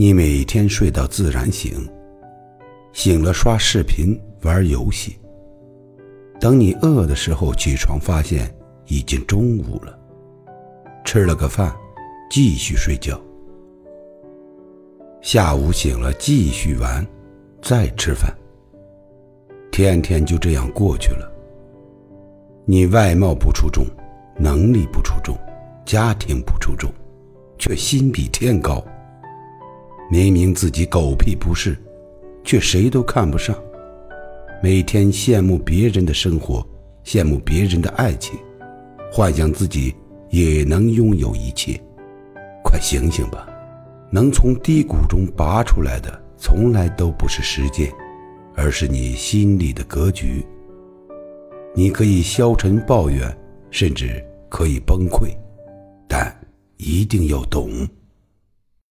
你每天睡到自然醒，醒了刷视频玩游戏。等你饿的时候起床，发现已经中午了。吃了个饭，继续睡觉。下午醒了继续玩，再吃饭。天天就这样过去了。你外貌不出众，能力不出众，家庭不出众，却心比天高。明明自己狗屁不是，却谁都看不上。每天羡慕别人的生活，羡慕别人的爱情，幻想自己也能拥有一切。快醒醒吧！能从低谷中拔出来的，从来都不是时间，而是你心里的格局。你可以消沉抱怨，甚至可以崩溃，但一定要懂。